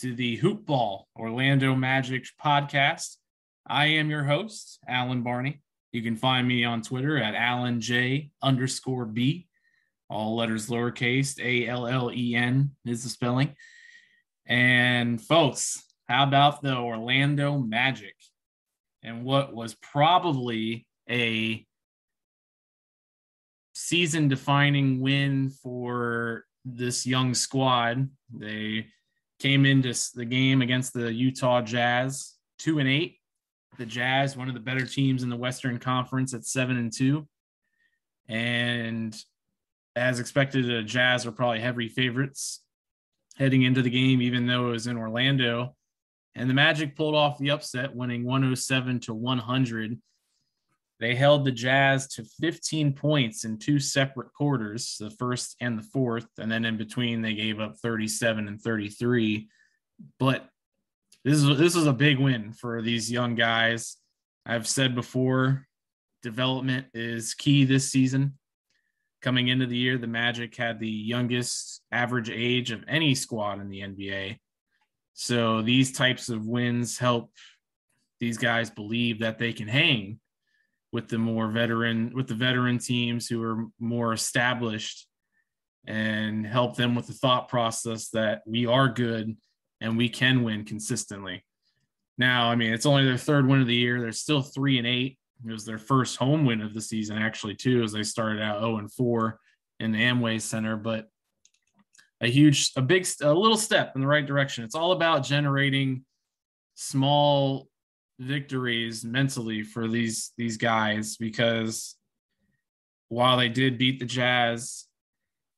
to the Hoop Ball Orlando Magic podcast. I am your host, Alan Barney. You can find me on Twitter at Alan J underscore B, all letters lowercase, A L L E N is the spelling. And folks, how about the Orlando Magic and what was probably a season defining win for this young squad. They came into the game against the Utah Jazz, two and eight. The Jazz, one of the better teams in the Western Conference, at seven and two. And as expected, the Jazz are probably heavy favorites heading into the game, even though it was in Orlando. And the Magic pulled off the upset, winning 107 to 100 they held the Jazz to 15 points in two separate quarters, the first and the fourth. And then in between, they gave up 37 and 33. But this is this is a big win for these young guys. I've said before, development is key this season. Coming into the year, the Magic had the youngest average age of any squad in the NBA. So these types of wins help these guys believe that they can hang with the more veteran with the veteran teams who are more established and help them with the thought process that we are good and we can win consistently. Now, I mean, it's only their third win of the year. They're still three and eight. It was their first home win of the season, actually, too, as they started out 0 and 4 in the Amway Center. But a huge, a big, a little step in the right direction. It's all about generating small victories mentally for these these guys because while they did beat the Jazz,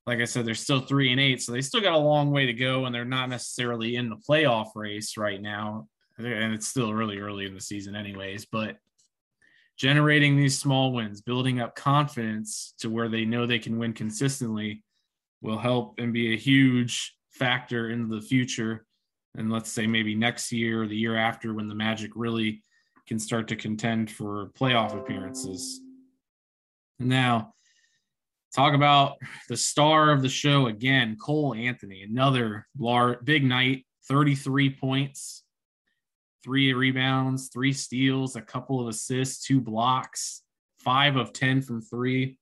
like I said, they're still three and eight, so they still got a long way to go, and they're not necessarily in the playoff race right now. And it's still really early in the season, anyways. But generating these small wins, building up confidence to where they know they can win consistently, will help and be a huge factor in the future and let's say maybe next year or the year after when the Magic really can start to contend for playoff appearances. Now, talk about the star of the show again, Cole Anthony, another large, big night, 33 points, three rebounds, three steals, a couple of assists, two blocks, five of 10 from three.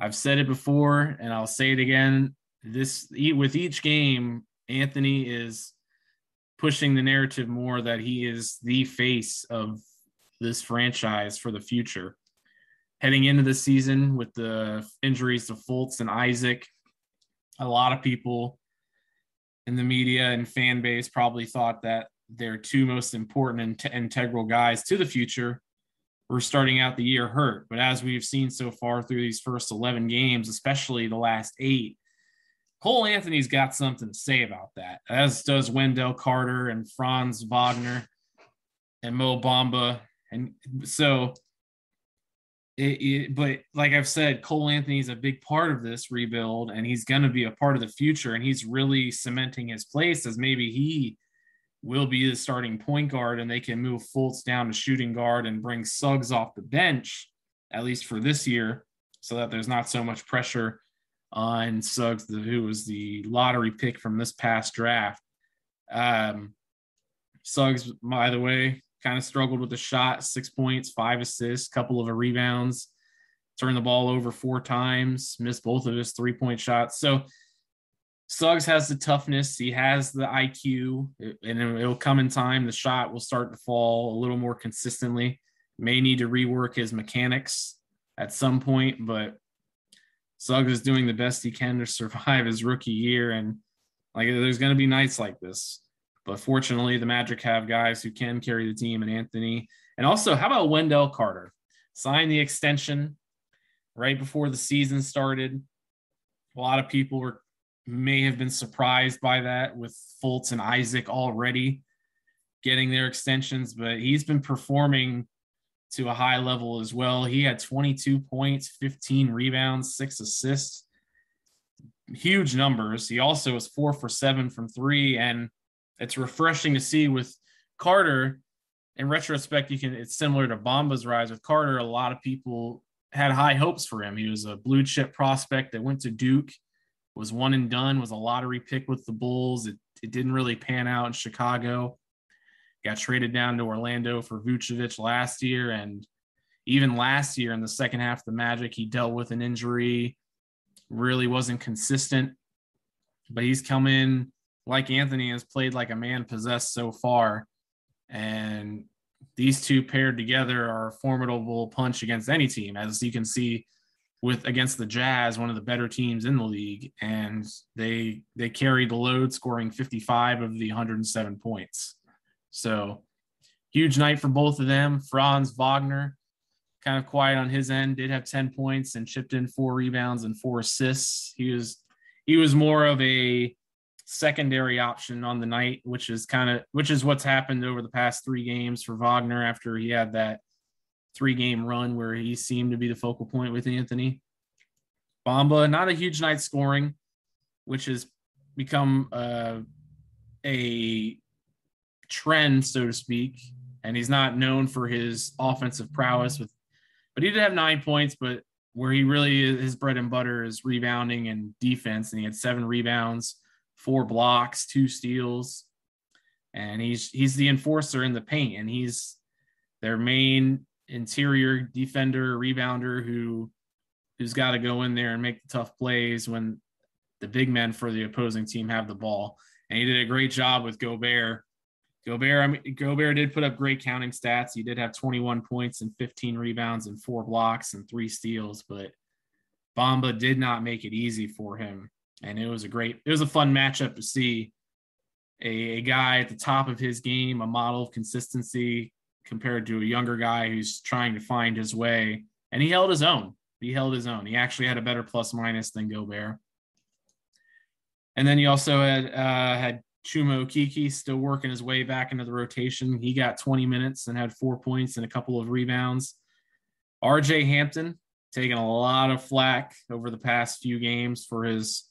I've said it before and I'll say it again. This with each game, Anthony is pushing the narrative more that he is the face of this franchise for the future. Heading into the season with the injuries to Fultz and Isaac, a lot of people in the media and fan base probably thought that their two most important and integral guys to the future were starting out the year hurt. But as we've seen so far through these first 11 games, especially the last eight, Cole Anthony's got something to say about that, as does Wendell Carter and Franz Wagner and Mo Bamba. And so, it, it, but like I've said, Cole Anthony's a big part of this rebuild, and he's going to be a part of the future. And he's really cementing his place as maybe he will be the starting point guard, and they can move Fultz down to shooting guard and bring Suggs off the bench, at least for this year, so that there's not so much pressure on Suggs, who was the lottery pick from this past draft. Um, Suggs, by the way, kind of struggled with the shot, six points, five assists, couple of rebounds, turned the ball over four times, missed both of his three point shots. So Suggs has the toughness, he has the IQ, and it'll come in time. The shot will start to fall a little more consistently. May need to rework his mechanics at some point, but Suggs is doing the best he can to survive his rookie year. And like there's going to be nights like this. But fortunately, the Magic have guys who can carry the team and Anthony. And also, how about Wendell Carter? Signed the extension right before the season started. A lot of people were may have been surprised by that with Fultz and Isaac already getting their extensions, but he's been performing to a high level as well. He had 22 points, 15 rebounds, six assists, huge numbers. He also was four for seven from three, and it's refreshing to see with Carter. In retrospect, you can it's similar to Bamba's rise with Carter. A lot of people had high hopes for him. He was a blue chip prospect that went to Duke, was one and done, was a lottery pick with the Bulls. It, it didn't really pan out in Chicago. Got traded down to Orlando for Vucevic last year. And even last year in the second half of the Magic, he dealt with an injury, really wasn't consistent. But he's come in like Anthony has played like a man possessed so far. And these two paired together are a formidable punch against any team, as you can see with against the Jazz, one of the better teams in the league, and they they carried the load, scoring 55 of the 107 points. So huge night for both of them. Franz Wagner, kind of quiet on his end, did have 10 points and chipped in four rebounds and four assists. He was he was more of a secondary option on the night, which is kind of which is what's happened over the past three games for Wagner after he had that three game run where he seemed to be the focal point with Anthony. Bamba, not a huge night scoring, which has become uh, a trend, so to speak. And he's not known for his offensive prowess with, but he did have nine points, but where he really his bread and butter is rebounding and defense. And he had seven rebounds, four blocks, two steals. And he's he's the enforcer in the paint, and he's their main interior defender, rebounder who who's got to go in there and make the tough plays when the big men for the opposing team have the ball. And he did a great job with Gobert. Gobert, I mean, Gobert did put up great counting stats. He did have 21 points and 15 rebounds and four blocks and three steals, but Bamba did not make it easy for him. And it was a great, it was a fun matchup to see a, a guy at the top of his game, a model of consistency, compared to a younger guy who's trying to find his way. And he held his own. He held his own. He actually had a better plus minus than Gobert. And then you also had uh, had Chuma Okeke still working his way back into the rotation. He got 20 minutes and had four points and a couple of rebounds. RJ Hampton taking a lot of flack over the past few games for his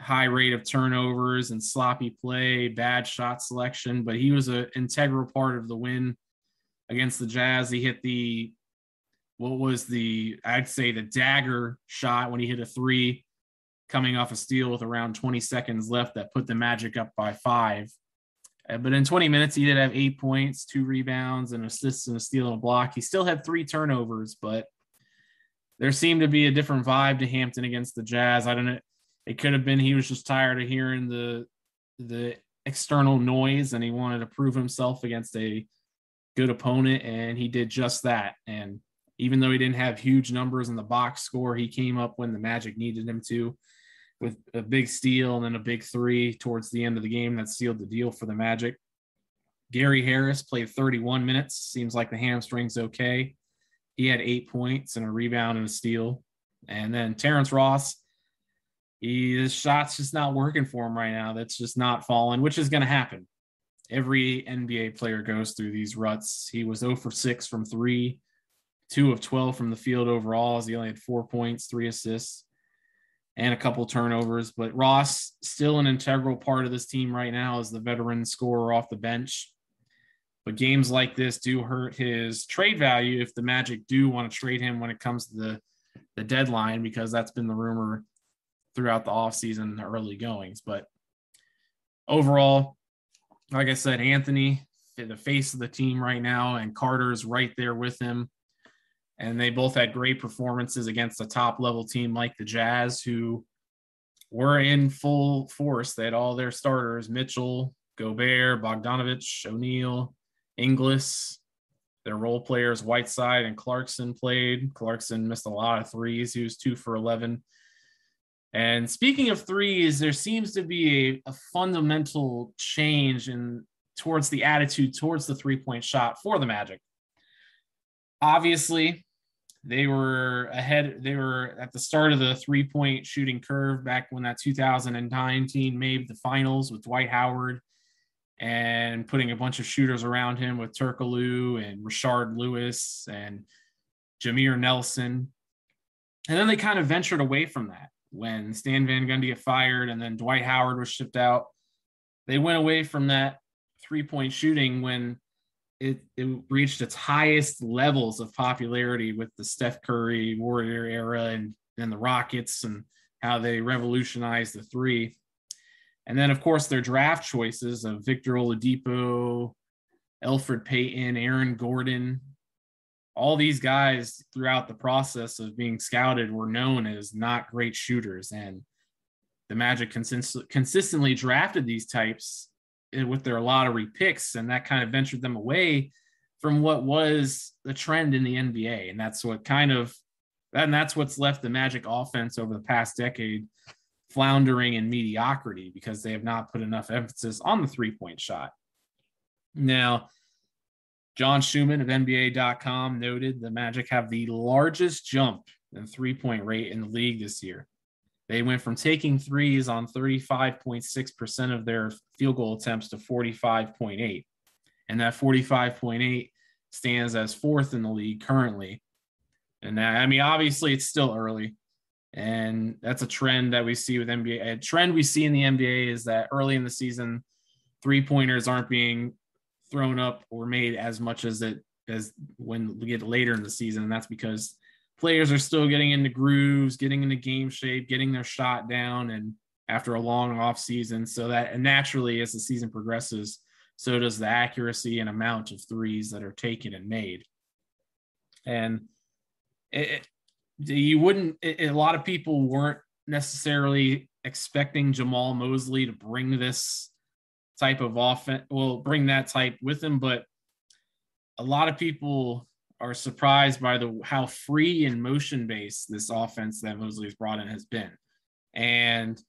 high rate of turnovers and sloppy play, bad shot selection, but he was an integral part of the win against the Jazz. He hit the what was the I'd say the dagger shot when he hit a three coming off a steal with around 20 seconds left that put the Magic up by five. Uh, but in 20 minutes, he did have eight points, two rebounds, and assists and a steal and a block. He still had three turnovers, but there seemed to be a different vibe to Hampton against the Jazz. I don't know. It could have been he was just tired of hearing the the external noise and he wanted to prove himself against a good opponent, and he did just that. And even though he didn't have huge numbers in the box score, he came up when the Magic needed him to with a big steal and then a big three towards the end of the game that sealed the deal for the Magic. Gary Harris played 31 minutes. Seems like the hamstring's okay. He had eight points and a rebound and a steal. And then Terrence Ross, he, his shot's just not working for him right now. That's just not falling, which is going to happen every NBA player goes through these ruts. He was 0 for 6 from three, two of 12 from the field overall, as he only had four points, three assists, and a couple turnovers. But Ross, still an integral part of this team right now, as the veteran scorer off the bench. But games like this do hurt his trade value if the Magic do want to trade him when it comes to the, the deadline, because that's been the rumor throughout the offseason, early goings. But overall, like I said, Anthony, the face of the team right now, and Carter's right there with him. And they both had great performances against a top level team like the Jazz, who were in full force. They had all their starters Mitchell, Gobert, Bogdanovic, O'Neal, Ingles. Their role players, Whiteside and Clarkson, played. Clarkson missed a lot of threes. He was two for 11. And speaking of threes, there seems to be a, a fundamental change in towards the attitude towards the three point shot for the Magic. Obviously, they were ahead. They were at the start of the three point shooting curve back when that 2019 made the finals with Dwight Howard and putting a bunch of shooters around him with Turkoglu and Rashard Lewis and Jameer Nelson. And then they kind of ventured away from that when Stan Van Gundy got fired and then Dwight Howard was shipped out. They went away from that three point shooting when it, it reached its highest levels of popularity with the Steph Curry Warrior era and then the Rockets and how they revolutionized the three. And then, of course, their draft choices of Victor Oladipo, Elfrid Payton, Aaron Gordon, all these guys throughout the process of being scouted were known as not great shooters. And the Magic consist- consistently drafted these types Eh, with their lottery picks, and that kind of ventured them away from what was the trend in the NBA. And that's what kind of, and that's what's left the Magic offense over the past decade floundering in mediocrity because they have not put enough emphasis on the three point shot. Now, John Schuhmann of NBA.com noted the Magic have the largest jump in three point rate in the league this year. They went from taking threes on 35.6% of their field goal attempts to 45.8. And that 45.8 stands as fourth in the league currently. And that, I mean, obviously it's still early. And that's a trend that we see with NBA. A trend we see in the NBA is that early in the season, three pointers aren't being thrown up or made as much as it as when we get later in the season. And that's because players are still getting into grooves, getting into game shape, getting their shot down, and after a long off season. So that and naturally, as the season progresses, so does the accuracy and amount of threes that are taken and made. And it, you wouldn't it, a lot of people weren't necessarily expecting Jamahl Mosley to bring this type of offense well bring that type with him but a lot of people are surprised by the how free and motion based this offense that Mosley's brought in has been. And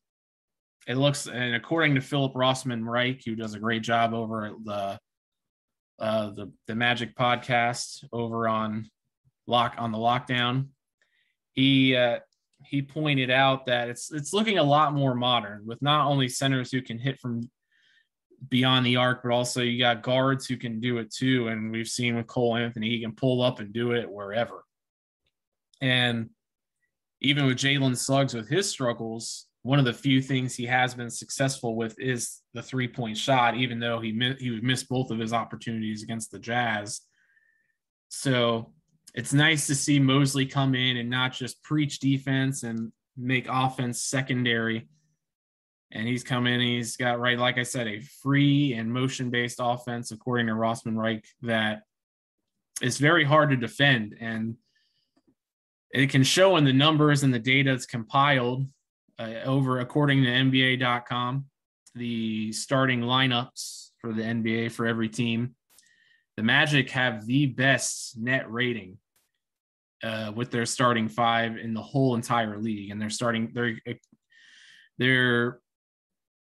it looks and according to Philip Rossman Reich who does a great job over at the uh the the Magic podcast over on lock on the lockdown he uh, he pointed out that it's it's looking a lot more modern with not only centers who can hit from beyond the arc, but also you got guards who can do it too. And we've seen with Cole Anthony, he can pull up and do it wherever. And even with Jalen Suggs with his struggles, one of the few things he has been successful with is the three point shot, even though he he missed both of his opportunities against the Jazz. So it's nice to see Mosley come in and not just preach defense and make offense secondary. And he's come in, he's got right, like I said, a free and motion based offense, according to Rossman Reich, that is very hard to defend. And it can show in the numbers and the data that's compiled uh, over, according to NBA.com, the starting lineups for the NBA for every team. The Magic have the best net rating uh, with their starting five in the whole entire league, and they're starting their their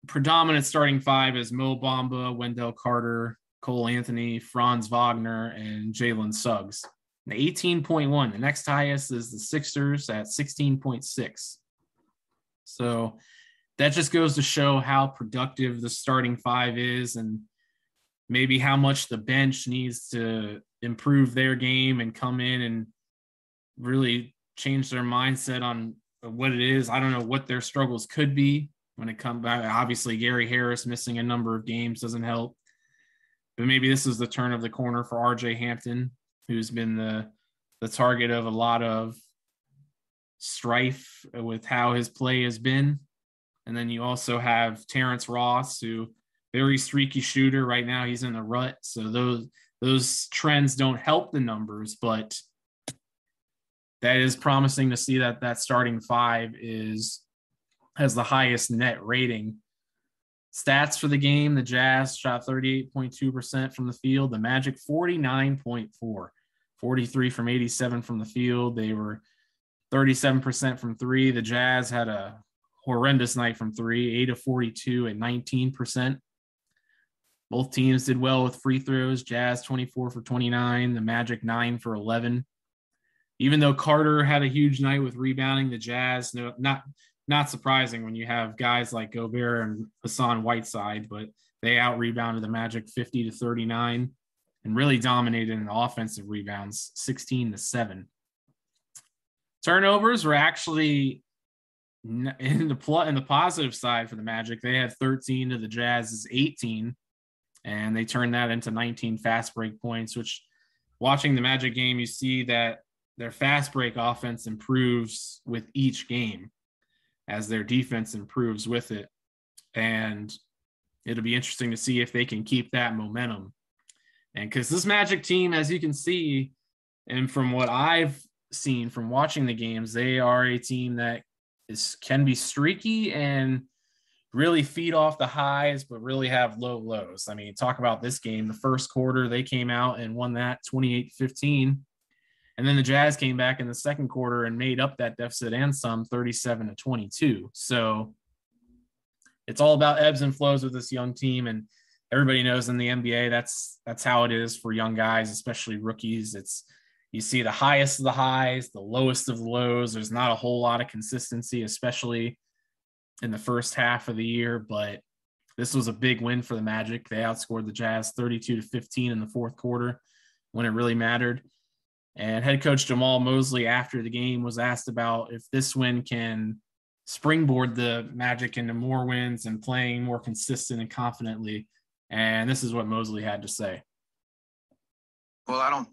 predominant starting five is Mo Bamba, Wendell Carter, Cole Anthony, Franz Wagner, and Jalen Suggs. The 18.1. The next highest is the Sixers at 16.6. So that just goes to show how productive the starting five is and maybe how much the bench needs to improve their game and come in and really change their mindset on what it is. I don't know what their struggles could be when it comes back. Uh, obviously, Gary Harris missing a number of games doesn't help. But maybe this is the turn of the corner for RJ Hampton, who's been the the target of a lot of strife with how his play has been. And then you also have Terrence Ross, who very streaky shooter. Right now he's in the rut. So those those trends don't help the numbers, but that is promising to see that that starting five is has the highest net rating. Stats for the game: the Jazz shot 38.2% from the field, the Magic 49.4, 43 from 87 from the field. They were 37% from three. The Jazz had a horrendous night from three, 8 of 42 at 19%. Both teams did well with free throws. Jazz 24 for 29, the Magic 9 for 11 even though Carter had a huge night with rebounding, the Jazz, no, not not surprising when you have guys like Gobert and Hassan Whiteside, but they out rebounded the Magic 50 to 39 and really dominated in offensive rebounds 16 to 7. Turnovers were actually in the plot in the positive side for the Magic. They had 13 to the Jazz's 18, and they turned that into 19 fast break points, which watching the Magic game, you see that their fast break offense improves with each game. As their defense improves with it. And it'll be interesting to see if they can keep that momentum. And because this Magic team, as you can see, and from what I've seen from watching the games, they are a team that is can be streaky and really feed off the highs, but really have low lows. I mean, talk about this game. The first quarter, they came out and won that 28 15. And then the Jazz came back in the second quarter and made up that deficit and some 37 to 22. So it's all about ebbs and flows with this young team. And everybody knows in the NBA, that's that's how it is for young guys, especially rookies. It's you see the highest of the highs, the lowest of the lows. There's not a whole lot of consistency, especially in the first half of the year. But this was a big win for the Magic. They outscored the Jazz 32 to 15 in the fourth quarter when it really mattered. And head coach Jamahl Mosley, after the game, was asked about if this win can springboard the Magic into more wins and playing more consistent and confidently. And this is what Mosley had to say. Well, I don't.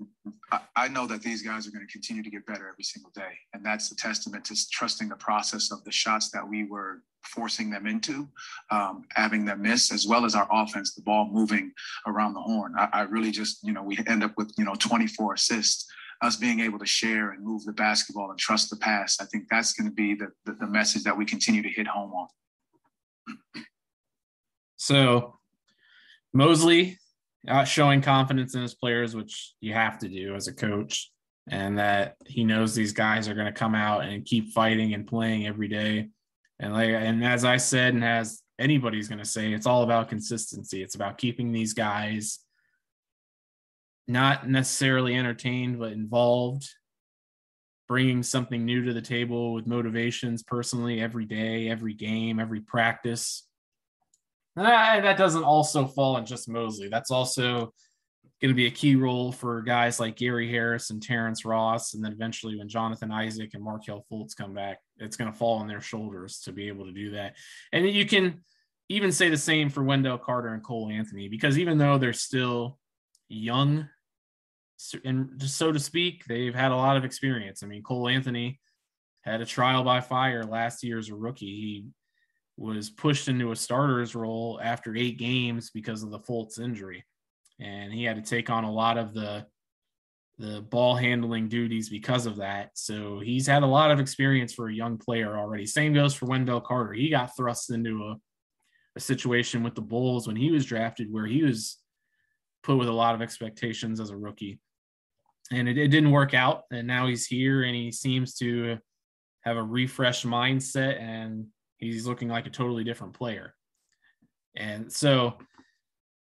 I, I know that these guys are going to continue to get better every single day, and that's a testament to trusting the process of the shots that we were forcing them into, um, having them miss, as well as our offense, the ball moving around the horn. I, I really just, you know, we end up with you know 24 assists us being able to share and move the basketball and trust the pass. I think that's going to be the, the, the message that we continue to hit home on. So Mosley showing confidence in his players, which you have to do as a coach, and that he knows these guys are going to come out and keep fighting and playing every day. And like, and as I said, and as anybody's going to say, it's all about consistency. It's about keeping these guys not necessarily entertained, but involved, bringing something new to the table with motivations personally every day, every game, every practice. And that doesn't also fall on just Mosley. That's also going to be a key role for guys like Gary Harris and Terrence Ross. And then eventually, when Jonathan Isaac and Markelle Fultz come back, it's going to fall on their shoulders to be able to do that. And you can even say the same for Wendell Carter and Cole Anthony, because even though they're still young and just so to speak, they've had a lot of experience. I mean, Cole Anthony had a trial by fire last year as a rookie. He was pushed into a starter's role after eight games because of the Fultz injury, and he had to take on a lot of the the ball handling duties because of that. So he's had a lot of experience for a young player already. Same goes for Wendell Carter. He got thrust into a, a situation with the Bulls when he was drafted where he was put with a lot of expectations as a rookie and it, it didn't work out. And now he's here and he seems to have a refreshed mindset and he's looking like a totally different player. And so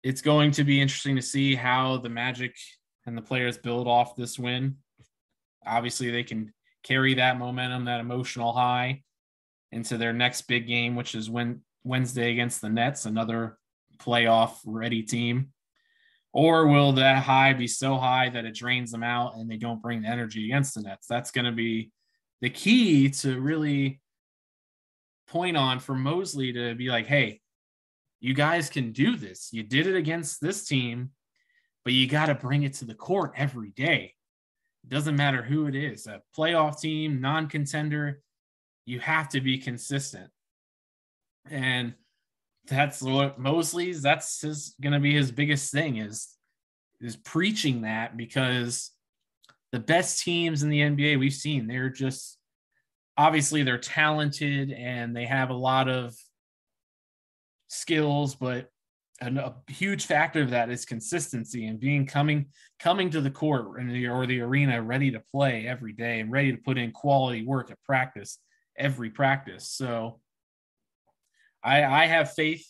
it's going to be interesting to see how the Magic and the players build off this win. Obviously, they can carry that momentum, that emotional high into their next big game, which is when Wednesday against the Nets, another playoff ready team. Or will that high be so high that it drains them out and they don't bring the energy against the Nets? That's going to be the key to really point on for Mosley to be like, hey, you guys can do this. You did it against this team, but you got to bring it to the court every day. It doesn't matter who it is a playoff team, non contender, you have to be consistent. And that's what Mosley's that's his gonna be his biggest thing is is preaching that because the best teams in the NBA we've seen they're just obviously they're talented and they have a lot of skills but a, huge factor of that is consistency and being coming coming to the court the, or the arena ready to play every day and ready to put in quality work at practice every practice. So I, I have faith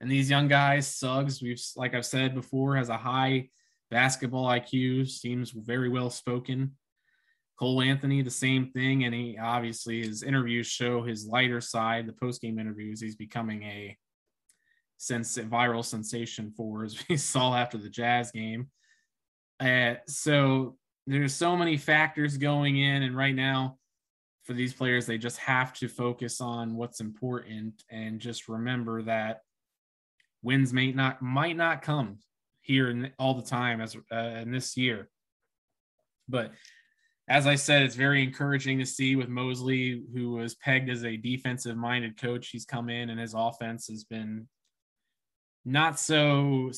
in these young guys. Suggs, we've like I've said before, has a high basketball IQ, seems very well spoken. Cole Anthony, the same thing, and he obviously his interviews show his lighter side. The post game interviews, he's becoming a sense viral sensation for, as we saw after the Jazz game. Uh, so there's so many factors going in, and right now for these players, they just have to focus on what's important and just remember that wins may not might not come here all the time as uh, in this year. But as I said, it's very encouraging to see with Mosley, who was pegged as a defensive minded coach. He's come in and his offense has been not so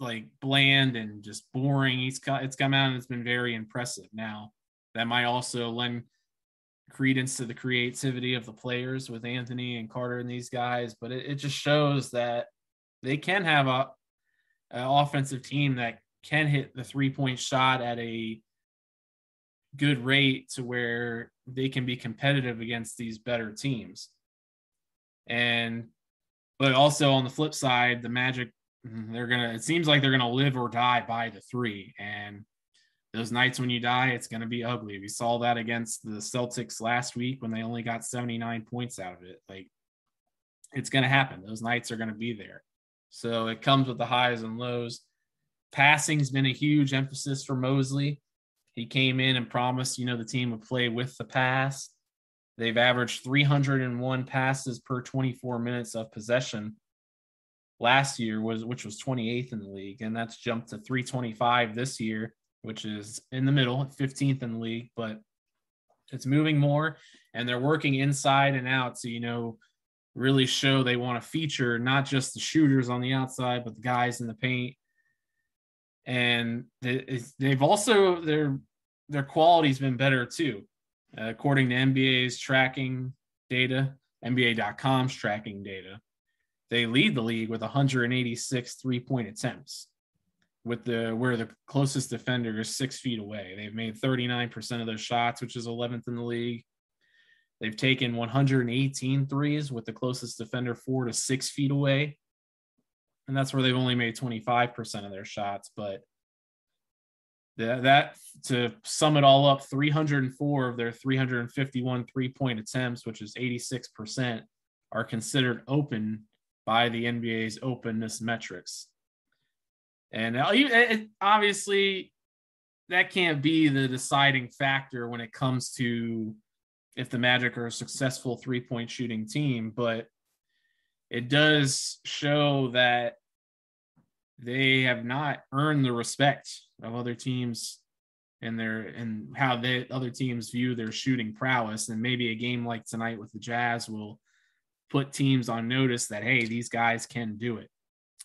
like bland and just boring. He's it's come out and it's been very impressive. Now that might also lend credence to the creativity of the players with Anthony and Carter and these guys, but it, it just shows that they can have a an offensive team that can hit the three point shot at a good rate to where they can be competitive against these better teams. And but also on the flip side, the Magic mm, they're gonna it seems like they're gonna live or die by the three. And those nights when you die, it's gonna be ugly. We saw that against the Celtics last week when they only got 79 points out of it. Like it's gonna happen. Those nights are gonna be there. So it comes with the highs and lows. Passing's been a huge emphasis for Mosley. He came in and promised, you know, the team would play with the pass. They've averaged 301 passes per 24 minutes of possession. Last year was which was 28th in the league, and that's jumped to 325 this year, which is in the middle, 15th in the league, but it's moving more and they're working inside and out to, you know, really show they want to feature not just the shooters on the outside, but the guys in the paint. And they've also their their quality's been better too, uh, according to NBA's tracking data, NBA.com's tracking data. They lead the league with 186 three point attempts, with the where the closest defender is six feet away. They've made 39% of their shots, which is 11th in the league. They've taken 118 threes with the closest defender four to six feet away. And that's where they've only made 25% of their shots. But that, that to sum it all up, 304 of their 351 three point attempts, which is 86%, are considered open by the NBA's openness metrics. And uh, obviously, that can't be the deciding factor when it comes to if the Magic are a successful three point shooting team, but it does show that they have not earned the respect of other teams and their and how the other teams view their shooting prowess. And maybe a game like tonight with the Jazz will put teams on notice that hey, these guys can do it.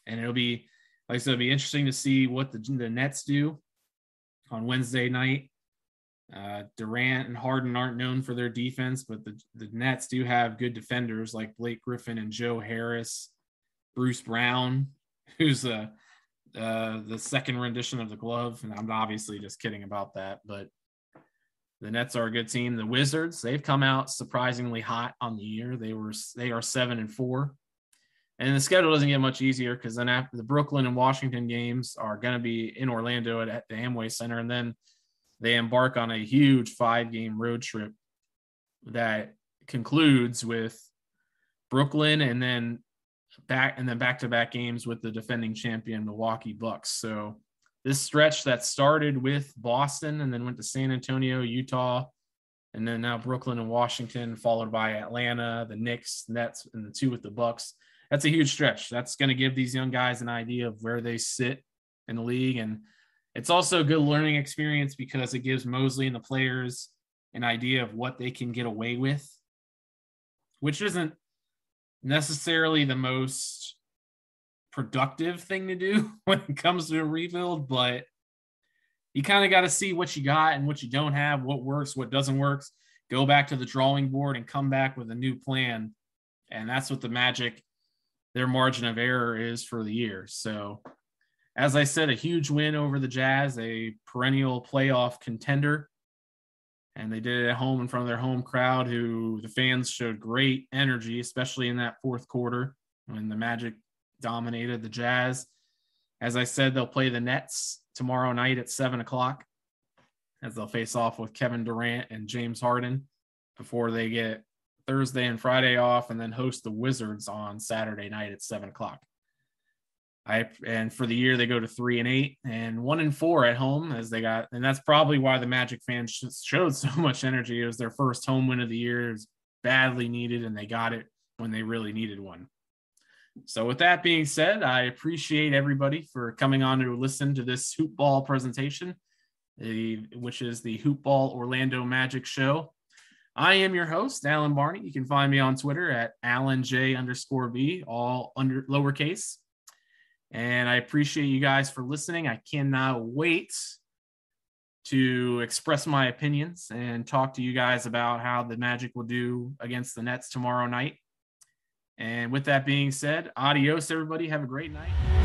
And it'll be like said, it'll be interesting to see what the, the Nets do on Wednesday night uh, Durant and Harden aren't known for their defense, but the, the Nets do have good defenders like Blake Griffin and Joe Harris, Bruce Brown, who's a, uh, the second rendition of the glove. And I'm obviously just kidding about that, but the Nets are a good team. The Wizards, they've come out surprisingly hot on the year. They were they are seven and four. And the schedule doesn't get much easier because then after the Brooklyn and Washington games are going to be in Orlando at, at the Amway Center, and then they embark on a huge five game road trip that concludes with Brooklyn and then back and then back to back games with the defending champion Milwaukee Bucks. So this stretch that started with Boston and then went to San Antonio, Utah, and then now Brooklyn and Washington, followed by Atlanta, the Knicks, Nets, and the two with the Bucks. That's a huge stretch. That's going to give these young guys an idea of where they sit in the league and it's also a good learning experience because it gives Mosley and the players an idea of what they can get away with, which isn't necessarily the most productive thing to do when it comes to a rebuild, but you kind of got to see what you got and what you don't have, what works, what doesn't work. Go back to the drawing board and come back with a new plan. And that's what the magic, their margin of error is for the year. So as I said, a huge win over the Jazz, a perennial playoff contender. And they did it at home in front of their home crowd, who the fans showed great energy, especially in that fourth quarter when the Magic dominated the Jazz. As I said, they'll play the Nets tomorrow night at seven o'clock as they'll face off with Kevin Durant and James Harden before they get Thursday and Friday off and then host the Wizards on Saturday night at seven o'clock. I and for the year they go to three and eight and one and four at home as they got, and that's probably why the Magic fans showed so much energy. It was their first home win of the year, it was badly needed, and they got it when they really needed one. So, with that being said, I appreciate everybody for coming on to listen to this hoop ball presentation. which is the Hoop Ball Orlando Magic Show. I am your host, Alan Barney. You can find me on Twitter at Alan J underscore B, all under lowercase. And I appreciate you guys for listening. I cannot wait to express my opinions and talk to you guys about how the Magic will do against the Nets tomorrow night. And with that being said, adios, everybody. Have a great night.